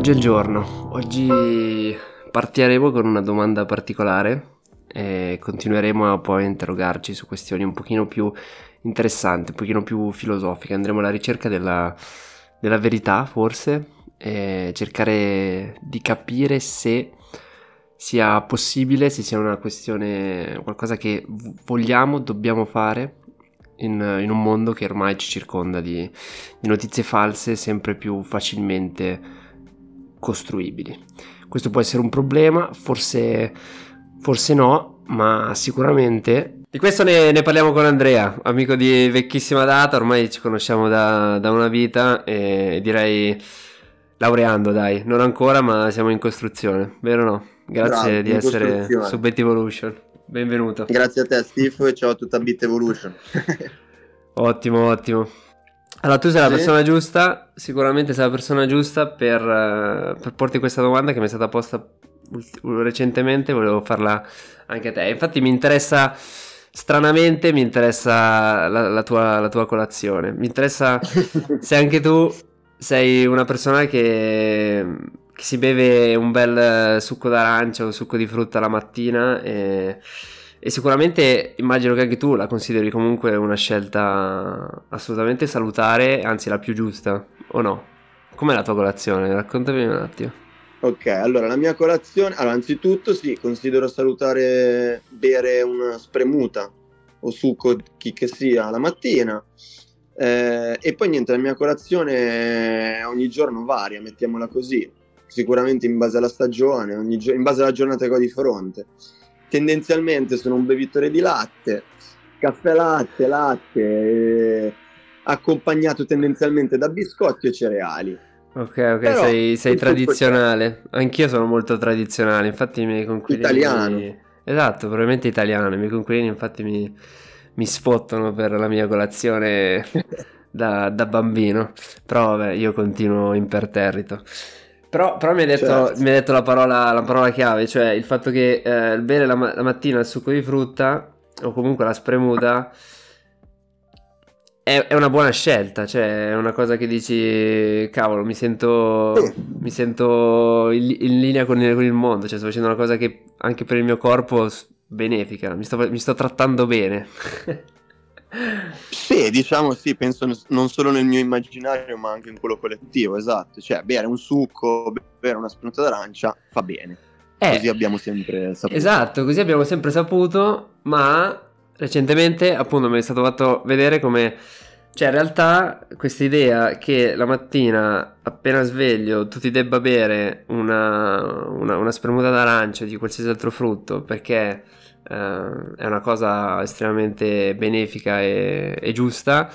Oggi è il giorno, oggi partiremo con una domanda particolare e continueremo a poi interrogarci su questioni un pochino più interessanti, un pochino più filosofiche, andremo alla ricerca della, della verità forse e cercare di capire se sia possibile, se sia una questione, qualcosa che vogliamo, dobbiamo fare in, in un mondo che ormai ci circonda di, di notizie false sempre più facilmente costruibili. Questo può essere un problema, forse, forse no, ma sicuramente di questo ne, ne, parliamo con Andrea, amico di vecchissima data, ormai ci conosciamo da, da, una vita e direi laureando dai, non ancora ma siamo in costruzione, vero o no? Grazie Bravo, di essere su Bit Evolution. Benvenuto. Grazie a te, Steve, e ciao a tutta Bit Evolution. ottimo, ottimo. Allora, tu sei la persona giusta, sicuramente sei la persona giusta per, uh, per porti questa domanda che mi è stata posta recentemente, volevo farla anche a te. Infatti mi interessa, stranamente mi interessa la, la, tua, la tua colazione, mi interessa se anche tu sei una persona che si beve un bel eh, succo d'arancia o succo di frutta la mattina e, e, sicuramente immagino che anche tu la consideri comunque una scelta assolutamente salutare, anzi la più giusta, o no? Com'è la tua colazione? Raccontami un attimo. Ok, allora la mia colazione, allora anzitutto sì, considero salutare bere una spremuta o succo chi che sia la mattina. Eh, e poi niente, la mia colazione ogni giorno varia, mettiamola così sicuramente in base alla stagione, ogni, in base alla giornata che ho di fronte. Tendenzialmente sono un bevitore di latte, caffè latte, latte, eh, accompagnato tendenzialmente da biscotti e cereali. Ok, ok, Però, sei, sei tradizionale. Anch'io sono molto tradizionale, infatti i miei conquilini... Italiano. Esatto, probabilmente italiano. I miei conquilini infatti mi, mi sfottano per la mia colazione da, da bambino. Però vabbè, io continuo imperterrito. Però, però mi, hai detto, certo. mi, hai detto, la parola, la parola chiave, cioè il fatto che eh, bere la, la, mattina il succo di frutta o comunque la spremuta è, è, una buona scelta, cioè è una cosa che dici, cavolo, mi sento, mi sento in, in, linea con il, con il, mondo, cioè sto facendo una cosa che anche per il mio corpo benefica, mi sto, mi sto trattando bene. Sì, diciamo sì, penso non solo nel mio immaginario, ma anche in quello collettivo, esatto. Cioè, bere un succo, bere una spunta d'arancia fa bene. Eh, così abbiamo sempre saputo. Esatto, così abbiamo sempre saputo, ma recentemente appunto mi è stato fatto vedere come... Cioè, in realtà questa idea che la mattina appena sveglio tu ti debba bere una, una, una spremuta d'arancia o di qualsiasi altro frutto perché Uh, è una cosa estremamente benefica e, e, giusta.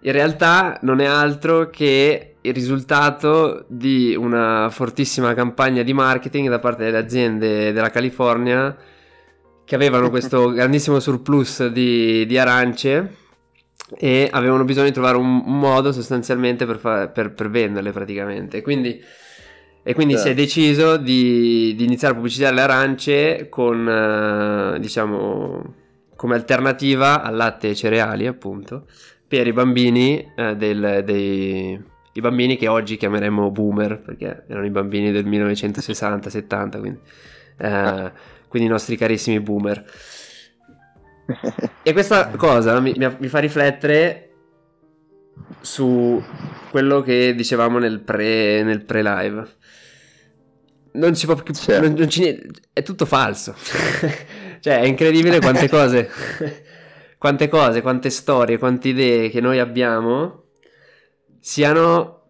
In realtà non è altro che il risultato di una fortissima campagna di marketing da parte delle aziende della California che avevano questo grandissimo surplus di, di, arance e avevano bisogno di trovare un, un modo sostanzialmente per, fa- per, per venderle praticamente. Quindi e quindi certo. si è deciso di, di, iniziare a pubblicizzare le arance con, eh, diciamo, come alternativa al latte e cereali, appunto, per i bambini eh, del, dei, i bambini che oggi chiameremo boomer, perché erano i bambini del 1960-70, quindi, eh, quindi i nostri carissimi boomer. E questa cosa mi, mi, fa riflettere su quello che dicevamo nel pre, nel pre-live non si può più. Certo. Non, non ci, è tutto falso. cioè, è incredibile quante cose. quante cose, quante storie, quante idee che noi abbiamo siano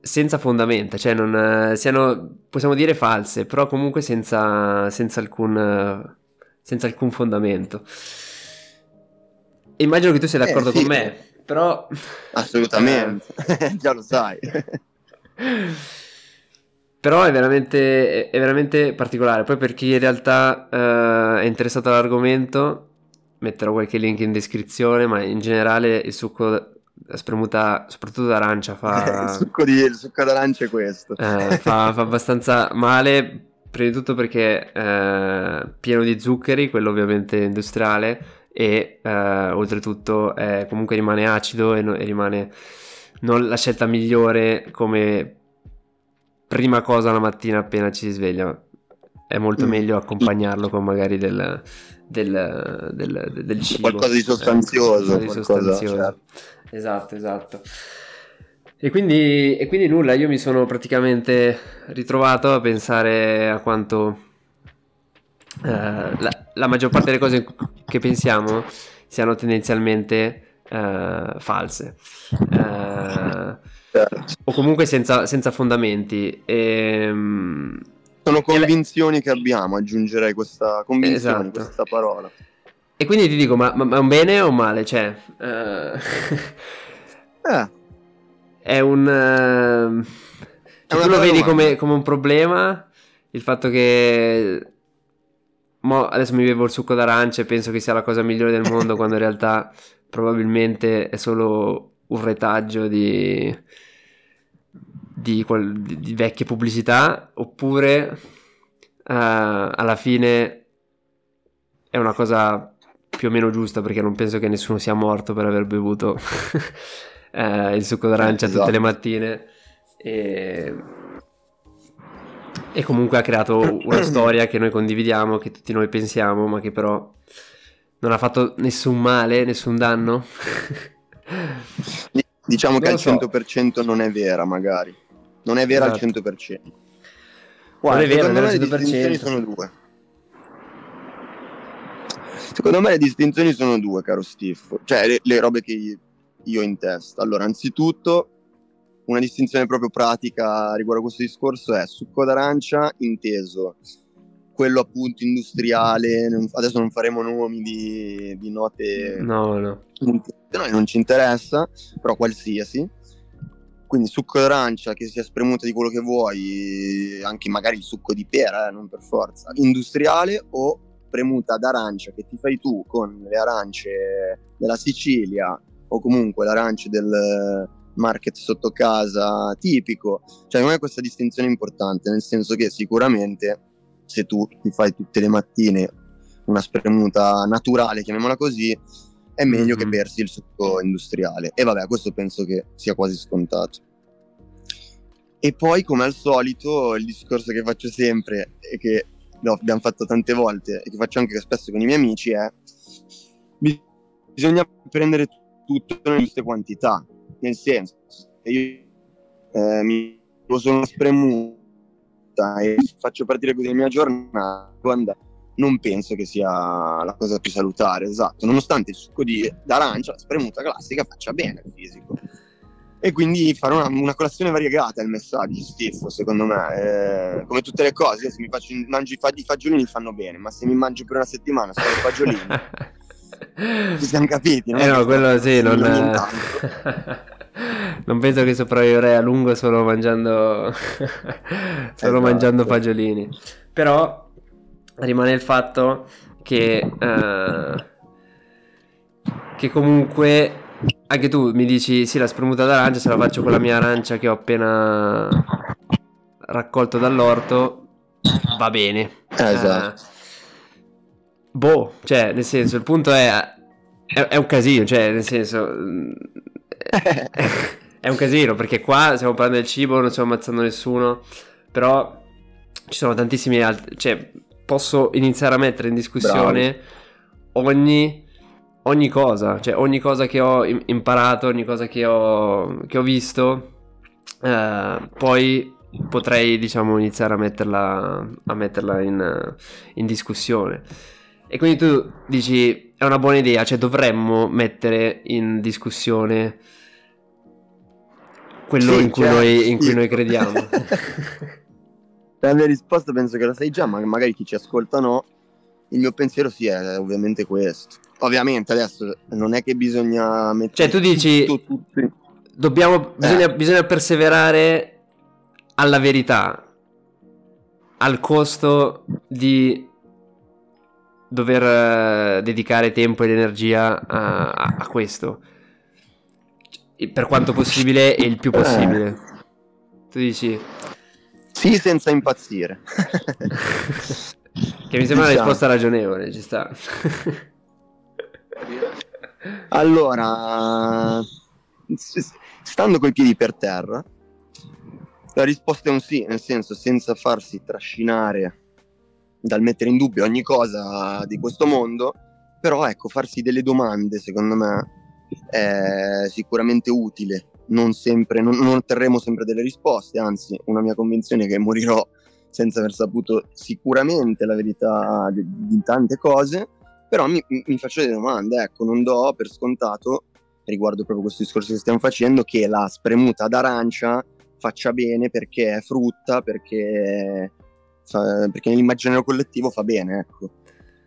senza fondamenta, cioè non siano, possiamo dire false, però comunque senza, senza, alcun, senza alcun fondamento. Immagino che tu sia d'accordo eh, sì. con me, però... Assolutamente, già lo sai. Però è veramente, è veramente particolare. Poi per chi in realtà uh, è interessato all'argomento, metterò qualche link in descrizione, ma in generale il succo spremuta, soprattutto d'arancia, fa... il, succo di, il succo d'arancia è questo. Eh, fa, fa, abbastanza male, prima di tutto perché è eh, pieno di zuccheri, quello ovviamente industriale, e eh, oltretutto comunque rimane acido e, no, e rimane non la scelta migliore come prima cosa la mattina appena ci si sveglia. È molto mm. meglio accompagnarlo con magari del, del, del, del cibo. Qualcosa di sostanzioso. Eh, qualcosa di sostanzioso. Certo. Esatto, esatto. E quindi, e quindi nulla, io mi sono praticamente ritrovato a pensare a quanto eh, la, la, maggior parte delle cose che pensiamo siano tendenzialmente eh, false. Eh, o comunque senza, senza fondamenti. Ehm, Sono convinzioni che abbiamo, aggiungerei questa convinzione, esatto. questa parola. E quindi ti dico, ma, ma, ma, è un bene o un male? Cioè, uh... eh. È un... Uh... Cioè, tu lo vedi come, come, un problema? Il fatto che... Mo adesso mi bevo il succo d'arancia e penso che sia la cosa migliore del mondo quando in realtà probabilmente è solo un retaggio di, di, di, di vecchie pubblicità oppure uh, alla fine è una cosa più o meno giusta perché non penso che nessuno sia morto per aver bevuto uh, il succo d'arancia esatto. tutte le mattine e, e comunque ha creato una storia che noi condividiamo, che tutti noi pensiamo, ma che però non ha fatto nessun male, nessun danno. Diciamo non che al so. 100% non è vera, magari. Non è vera esatto. al 100%. Guarda, non è vera, me le distinzioni sono due. Secondo me le distinzioni sono due, caro Steve. Cioè, le, le robe che io ho in testa. Allora, anzitutto, una distinzione proprio pratica riguardo a questo discorso è succo d'arancia inteso quello appunto industriale, adesso non faremo nomi di, di note, no, no. Noi non ci interessa, però qualsiasi. Quindi succo d'arancia che sia spremuta di quello che vuoi, anche magari il succo di pera, eh, non per forza, industriale o premuta d'arancia che ti fai tu con le arance della Sicilia o comunque l'arance del market sotto casa tipico. Cioè, non è questa distinzione importante, nel senso che sicuramente se tu ti fai tutte le mattine una spremuta naturale, chiamiamola così, è meglio mm-hmm. che bersi il succo industriale. E vabbè, questo penso che sia quasi scontato. E poi, come al solito, il discorso che faccio sempre e che no, abbiamo fatto tante volte e che faccio anche spesso con i miei amici è bisogna prendere tutto nelle giuste quantità. Nel senso, se io eh, mi uso una spremuta e faccio partire così la mia giornata, non penso che sia la cosa più salutare, esatto, nonostante il succo di d'arancia, la spremuta classica, faccia bene al fisico. E quindi fare una, una colazione variegata è il messaggio, Stifo, secondo me. Eh, come tutte le cose, se mi faccio, mangio i, fag- i fagiolini fanno bene, ma se mi mangio per una settimana solo i fagiolini, ci siamo capiti, no? Eh no, quello sì, non... Non penso che sopravvivrei a lungo solo mangiando solo esatto. mangiando fagiolini però rimane il fatto che uh, che comunque anche tu mi dici sì la spremuta d'arancia se la faccio con la mia arancia che ho appena raccolto dall'orto va bene eh, esatto. Uh, boh cioè nel senso il punto è è, è un casino cioè nel senso è un casino perché qua stiamo parlando del cibo, non stiamo ammazzando nessuno, però ci sono tantissimi altri, cioè posso iniziare a mettere in discussione ogni, ogni, cosa, cioè ogni cosa che ho imparato, ogni cosa che ho, che ho visto, eh, poi potrei diciamo iniziare a metterla, a metterla in, in discussione. E quindi tu dici è una buona idea, cioè dovremmo mettere in discussione quello sì, in, cui cioè, noi, in, cui noi, crediamo. La mia risposta penso che la sai già, ma magari chi ci ascolta no. Il mio pensiero sì è ovviamente questo. Ovviamente adesso non è che bisogna mettere... Cioè tu dici... Tutto, tutto. Dobbiamo, bisogna, eh. bisogna perseverare alla verità, al costo di dover uh, dedicare tempo ed energia a, a, a, questo. Per quanto possibile e il più possibile. Tu dici? Sì, senza impazzire. che mi sembra una risposta ragionevole, ci sta. allora, stando coi piedi per terra, La risposta è un sì, nel senso senza farsi trascinare dal mettere in dubbio ogni cosa di questo mondo, però ecco, farsi delle domande secondo me è sicuramente utile. Non, sempre, non, non otterremo sempre delle risposte, anzi, una mia convinzione è che morirò senza aver saputo sicuramente la verità di, di tante cose, però mi, mi, faccio delle domande, ecco, non do per scontato, riguardo proprio questo discorso che stiamo facendo, che la spremuta d'arancia faccia bene perché è frutta, perché, fa, perché nell'immaginario collettivo fa bene, ecco.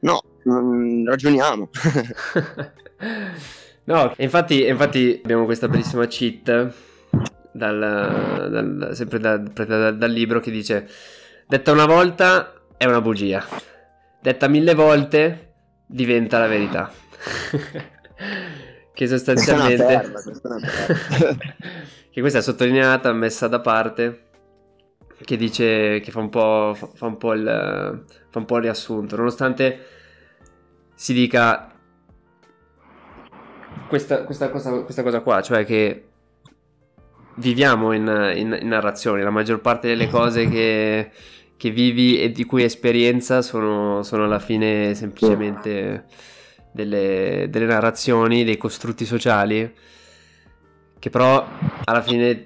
No, ragioniamo. no, infatti, infatti abbiamo questa bellissima cheat dal, dal, sempre da, da, dal libro che dice detta una volta è una bugia, detta mille volte diventa la verità. che sostanzialmente... Che questa è sottolineata, messa da parte, che dice che fa un po', fa un po', il, fa un po il riassunto, nonostante si dica questa, questa, cosa, questa cosa qua, cioè che viviamo in, in, in, narrazioni, la maggior parte delle cose che, che vivi e di cui esperienza sono, sono alla fine semplicemente delle, delle, narrazioni, dei costrutti sociali, che però alla fine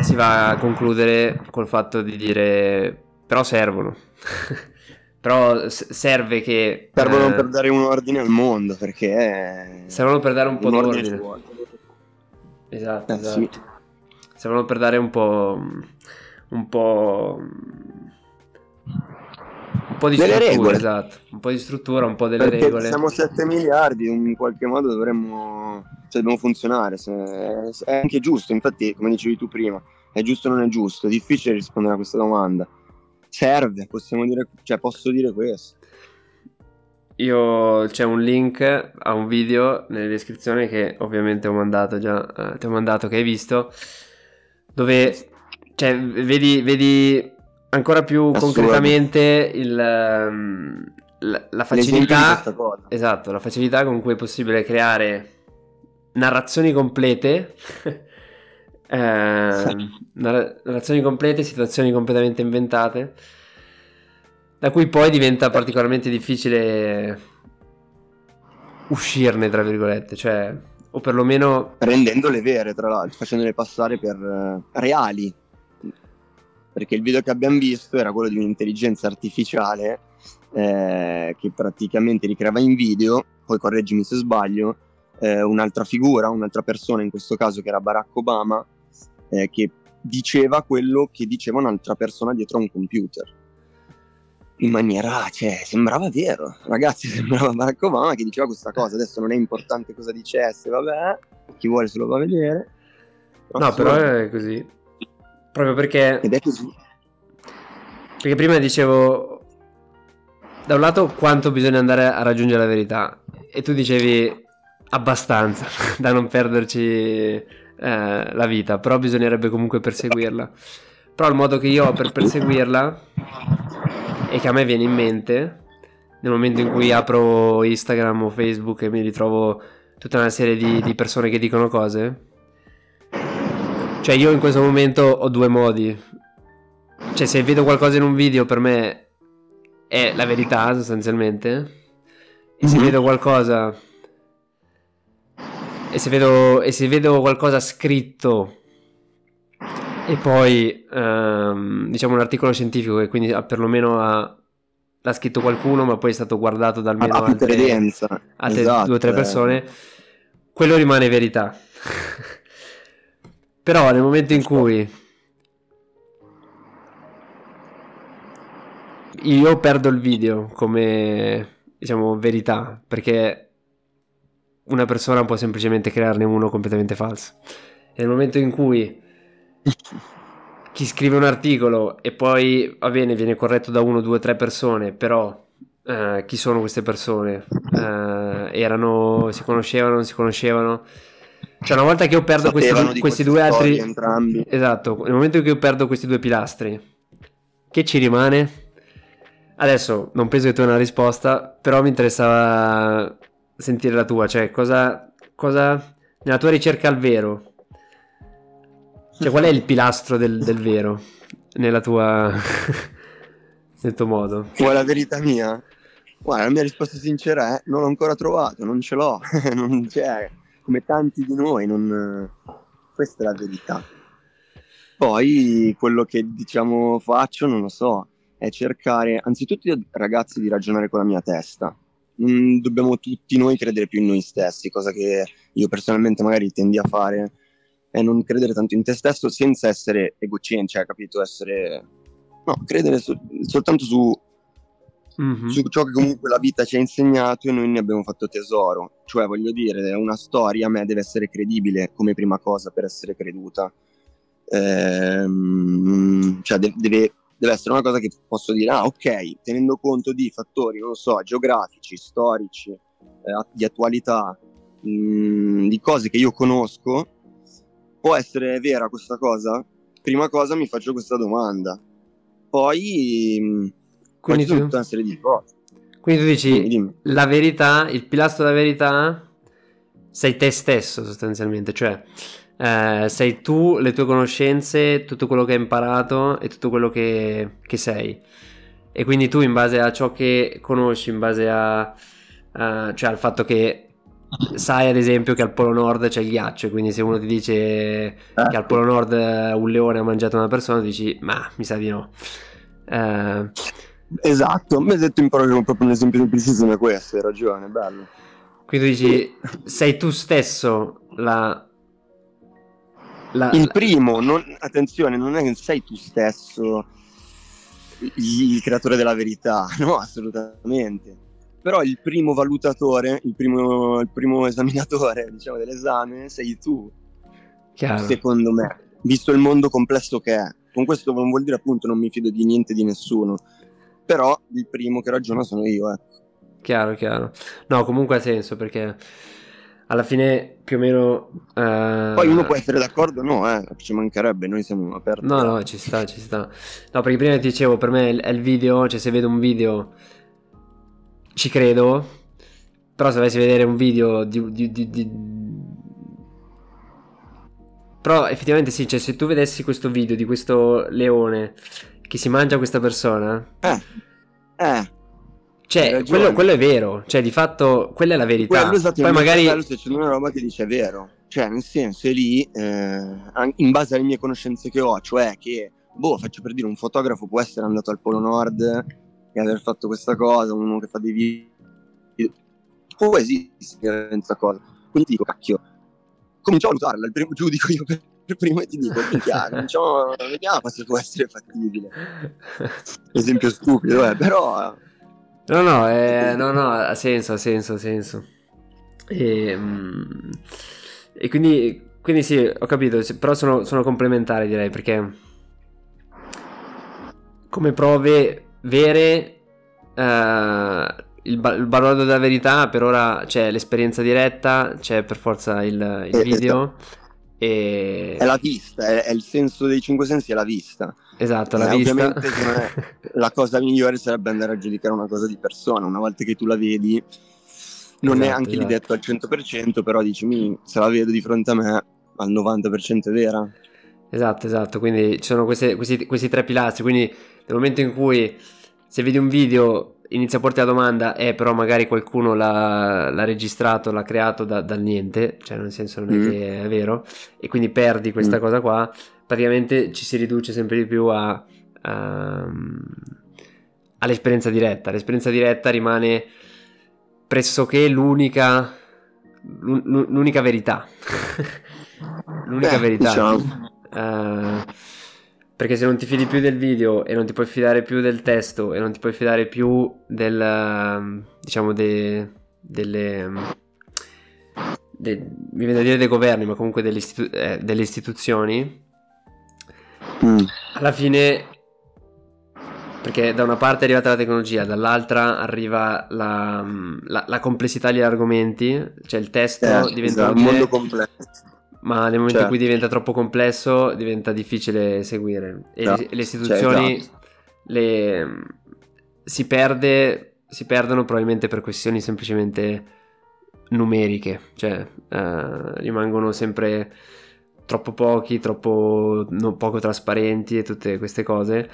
si va a concludere col fatto di dire però servono. però serve che... Servono eh, per dare un ordine al mondo, perché... Servono per dare un po' un di ordine. Esatto, eh, esatto. Sì. Servono per dare un po'... un po' un po' di delle struttura, regole. esatto, un po' di struttura, un po' delle Perché regole. Siamo 7 miliardi, in qualche modo dovremmo, cioè dobbiamo funzionare, è anche giusto, infatti come dicevi tu prima, è giusto o non è giusto, è difficile rispondere a questa domanda. Serve, possiamo dire, cioè posso dire questo. Io c'è un link a un video nella descrizione che ovviamente ho mandato già, eh, ti ho mandato che hai visto, dove cioè, vedi, vedi ancora più concretamente il, um, la, la, facilità esatto, la facilità con cui è possibile creare narrazioni complete eh, narrazioni complete situazioni completamente inventate da cui poi diventa particolarmente difficile uscirne tra virgolette cioè o perlomeno rendendole vere tra l'altro facendole passare per uh, reali. Perché il video che abbiamo visto era quello di un'intelligenza artificiale eh, che praticamente ricreava in video, poi correggimi se sbaglio, eh, un'altra figura, un'altra persona, in questo caso che era Barack Obama, eh, che diceva quello che diceva un'altra persona dietro a un computer. In maniera, cioè, sembrava vero, ragazzi, sembrava Barack Obama che diceva questa cosa. Adesso non è importante cosa dicesse, vabbè, chi vuole se lo va a vedere. no, però è così. Proprio perché... Ed è così. Perché prima dicevo, da un lato quanto bisogna andare a raggiungere la verità e tu dicevi abbastanza da non perderci eh, la vita, però bisognerebbe comunque perseguirla. Però il modo che io ho per perseguirla e che a me viene in mente nel momento in cui apro Instagram o Facebook e mi ritrovo tutta una serie di, di persone che dicono cose cioè io in questo momento ho due modi. Cioè se vedo qualcosa in un video per me è la verità sostanzialmente. E se mm-hmm. vedo qualcosa... E se vedo, e se vedo qualcosa scritto e poi um, diciamo un articolo scientifico che quindi perlomeno ha, l'ha scritto qualcuno ma poi è stato guardato da almeno altre, altre esatto, due o tre persone quello rimane verità. Però nel momento in cui io perdo il video come diciamo verità perché una persona può semplicemente crearne uno completamente falso. E nel momento in cui chi scrive un articolo e poi va bene, viene corretto da uno, due, tre persone, però eh, chi sono queste persone? Eh, erano, si conoscevano, non si conoscevano? Cioè, una volta che io perdo questi, questi due altri. Entrambi. Esatto, nel momento in cui io perdo questi due pilastri, che ci rimane? Adesso non penso che tu hai una risposta, però mi interessava sentire la tua, cioè cosa, cosa nella tua ricerca al vero, Cioè, qual è il pilastro del, del vero nella tua... nel tuo modo? È la verità mia? Guarda, la mia risposta sincera è non l'ho ancora trovato, non ce l'ho, non c'è, come tanti di noi, non... questa è la verità. Poi quello che diciamo faccio, non lo so, è cercare anzitutto ragazzi di ragionare con la mia testa. Non dobbiamo tutti noi credere più in noi stessi, cosa che io personalmente magari tendi a fare, è non credere tanto in te stesso senza essere egocentrico, cioè, capito? Essere... No, credere so- soltanto su mm-hmm. su ciò che comunque la vita ci ha insegnato e noi ne abbiamo fatto tesoro. Cioè, voglio dire, una storia a me deve essere credibile come prima cosa per essere creduta. Ehm, cioè, de- deve, deve, essere una cosa che posso dire, ah, ok, tenendo conto di fattori, non so, geografici, storici, eh, di attualità, mh, mm, di cose che io conosco, può essere vera questa cosa? Prima cosa mi faccio questa domanda. Poi mh, mm, quindi tu, tutta una serie di cose. Quindi tu dici dimmi, dimmi. la verità, il pilastro della verità sei te stesso sostanzialmente, cioè eh, sei tu, le tue conoscenze, tutto quello che hai imparato e tutto quello che, che sei. E quindi tu in base a ciò che conosci, in base a, a cioè al fatto che sai ad esempio che al Polo Nord c'è il ghiaccio, quindi se uno ti dice che al. Polo Nord un leone ha mangiato una persona, dici ma mi sa di no. Eh, Esatto, mi hai detto in proprio, proprio un esempio di preciso come questo, hai ragione, bello. Quindi dici, sei tu stesso la... la il primo, non, attenzione, non è che sei tu stesso il creatore della verità, no, assolutamente. Però il primo valutatore, il primo, il primo esaminatore, diciamo, dell'esame sei tu. Chiaro. Secondo me, visto il mondo complesso che è. Con questo non vuol dire appunto non mi fido di niente di nessuno però il primo che ragiona sono io. Eh. Chiaro, chiaro. No, comunque ha senso perché alla fine più o meno... Uh... Poi uno può essere d'accordo, no, eh, ci mancherebbe, noi siamo aperti. No, no, ci sta, ci sta. No, perché prima ti dicevo, per me è il video, cioè se vedo un video ci credo, però se dovessi vedere un video di, di, di, di... Però effettivamente sì, cioè se tu vedessi questo video di questo leone che si mangia questa persona. Eh. Eh. Cioè, quello, quello, è vero. Cioè, di fatto, quella è la verità. Quello esatto, Poi magari... Se c'è una roba che dice è vero. Cioè, nel senso, è lì, eh, in base alle mie conoscenze che ho, cioè che, boh, faccio per dire, un fotografo può essere andato al Polo Nord e aver fatto questa cosa, uno che fa dei video. Può esistere questa cosa. Quindi dico, cacchio, cominciamo a valutarla, il primo giudico io per prima ti dico, chiaro, diciamo, vediamo se può essere fattibile. Esempio stupido, eh, però... No, no, eh, no, no, ha senso, ha senso, ha senso. E, mm, e quindi, quindi sì, ho capito, però sono, sono complementari direi, perché come prove vere... Uh, il, ba- il barodo della verità per ora c'è l'esperienza diretta, c'è per forza il, il eh, video esatto. E... È la vista, è, è, il senso dei cinque sensi, è la vista. Esatto, la eh, vista. Ovviamente la cosa migliore sarebbe andare a giudicare una cosa di persona, una volta che tu la vedi, non esatto, è anche esatto. lì detto al 100%, però dici, se la vedo di fronte a me, al 90% è vera. Esatto, esatto, quindi ci sono queste, questi, questi tre pilastri, quindi nel momento in cui se vedi un video inizia a porti la domanda, eh, però magari qualcuno l'ha, l'ha registrato, l'ha creato da, dal niente, cioè nel senso non è mm. che è vero, e quindi perdi questa mm. cosa qua, praticamente ci si riduce sempre di più a, a, all'esperienza diretta. L'esperienza diretta rimane pressoché l'unica, l'unica verità. l'unica Beh, verità. Diciamo. Uh, perché se non ti fidi più del video e non ti puoi fidare più del testo e non ti puoi fidare più del, ehm, diciamo, de, delle, de, mi viene da dire dei governi, ma comunque delle, istitu- eh, delle istituzioni, mm. alla fine, perché da una parte è arrivata la tecnologia, dall'altra arriva la, la, la complessità degli argomenti, cioè il testo eh, diventa esatto, un mondo complesso ma nel momento certo. in cui diventa troppo complesso diventa difficile seguire e no. le, le, istituzioni certo. le, si, perde, si perdono probabilmente per questioni semplicemente numeriche, cioè uh, rimangono sempre troppo pochi, troppo non, poco trasparenti e tutte queste cose.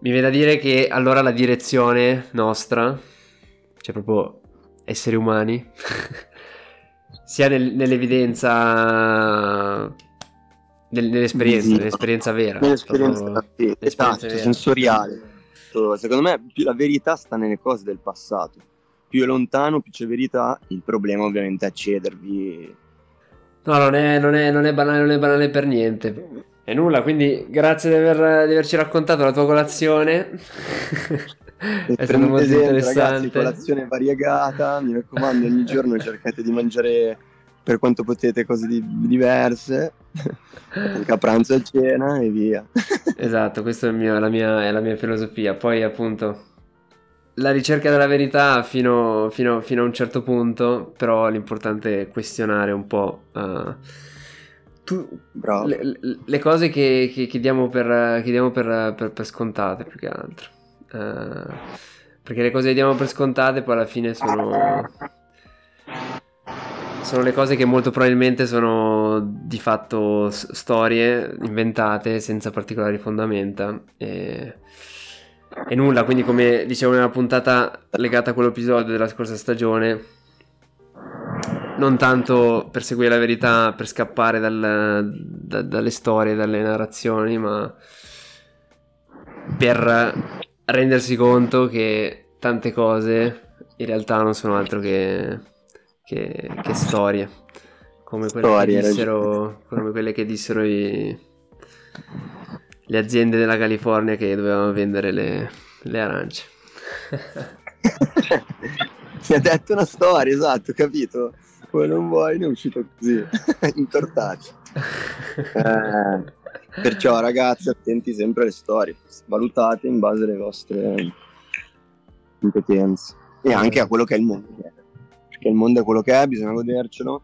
Mi viene da dire che allora la direzione nostra, cioè proprio esseri umani, sia nel, nell'evidenza nell'esperienza, nell'esperienza vera. Nell'esperienza, proprio, sì, nell'esperienza esatto, vera. sensoriale. Secondo me la verità sta nelle cose del passato. Più è lontano, più c'è verità. Il problema ovviamente è accedervi. No, non è, non è, non è banale, non è banale per niente. È nulla, quindi grazie di, aver, di averci raccontato la tua colazione. è stato molto esempio, interessante. Ragazzi, colazione variegata, mi raccomando, ogni giorno cercate di mangiare per quanto potete cose di- diverse, anche a pranzo e a cena e via. esatto, questa è, è, la mia, è la mia filosofia. Poi appunto la ricerca della verità fino, fino, fino, a un certo punto, però l'importante è questionare un po'. Uh, tu, le, le, cose che, che, che diamo, per, che diamo per, per, per, scontate più che altro. Uh, perché le cose che diamo per scontate poi alla fine sono sono le cose che molto probabilmente sono di fatto s- storie inventate senza particolari fondamenta e... e, nulla, quindi come dicevo nella puntata legata a quell'episodio della scorsa stagione, non tanto per seguire la verità, per scappare dal, da, dalle storie, dalle narrazioni, ma per rendersi conto che tante cose in realtà non sono altro che che, che storie. Come quelle, storie, che dissero, come quelle che dissero i, le aziende della California che dovevano vendere le, le arance. Mi ha detto una storia, esatto, capito? Poi non vuoi, ne è uscito così, intortato. Eh, perciò ragazzi, attenti sempre alle storie, valutate in base alle vostre competenze e anche a quello che è il mondo perché il mondo è quello che è, bisogna godercelo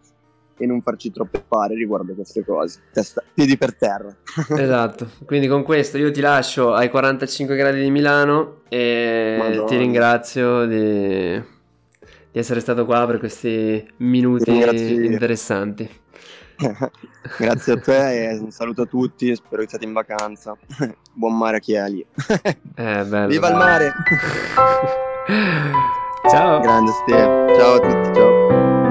e non farci troppe pare riguardo queste cose. Testa, piedi per terra. esatto, quindi con questo io ti lascio ai 45 gradi di Milano e Madonna. ti ringrazio di, di, essere stato qua per questi minuti interessanti. Grazie a te e un saluto a tutti, spero che siate in vacanza. Buon mare a chi è lì. eh, bello, Viva bello. il mare! Ciao. Grande Steve. Ciao a tutti, ciao.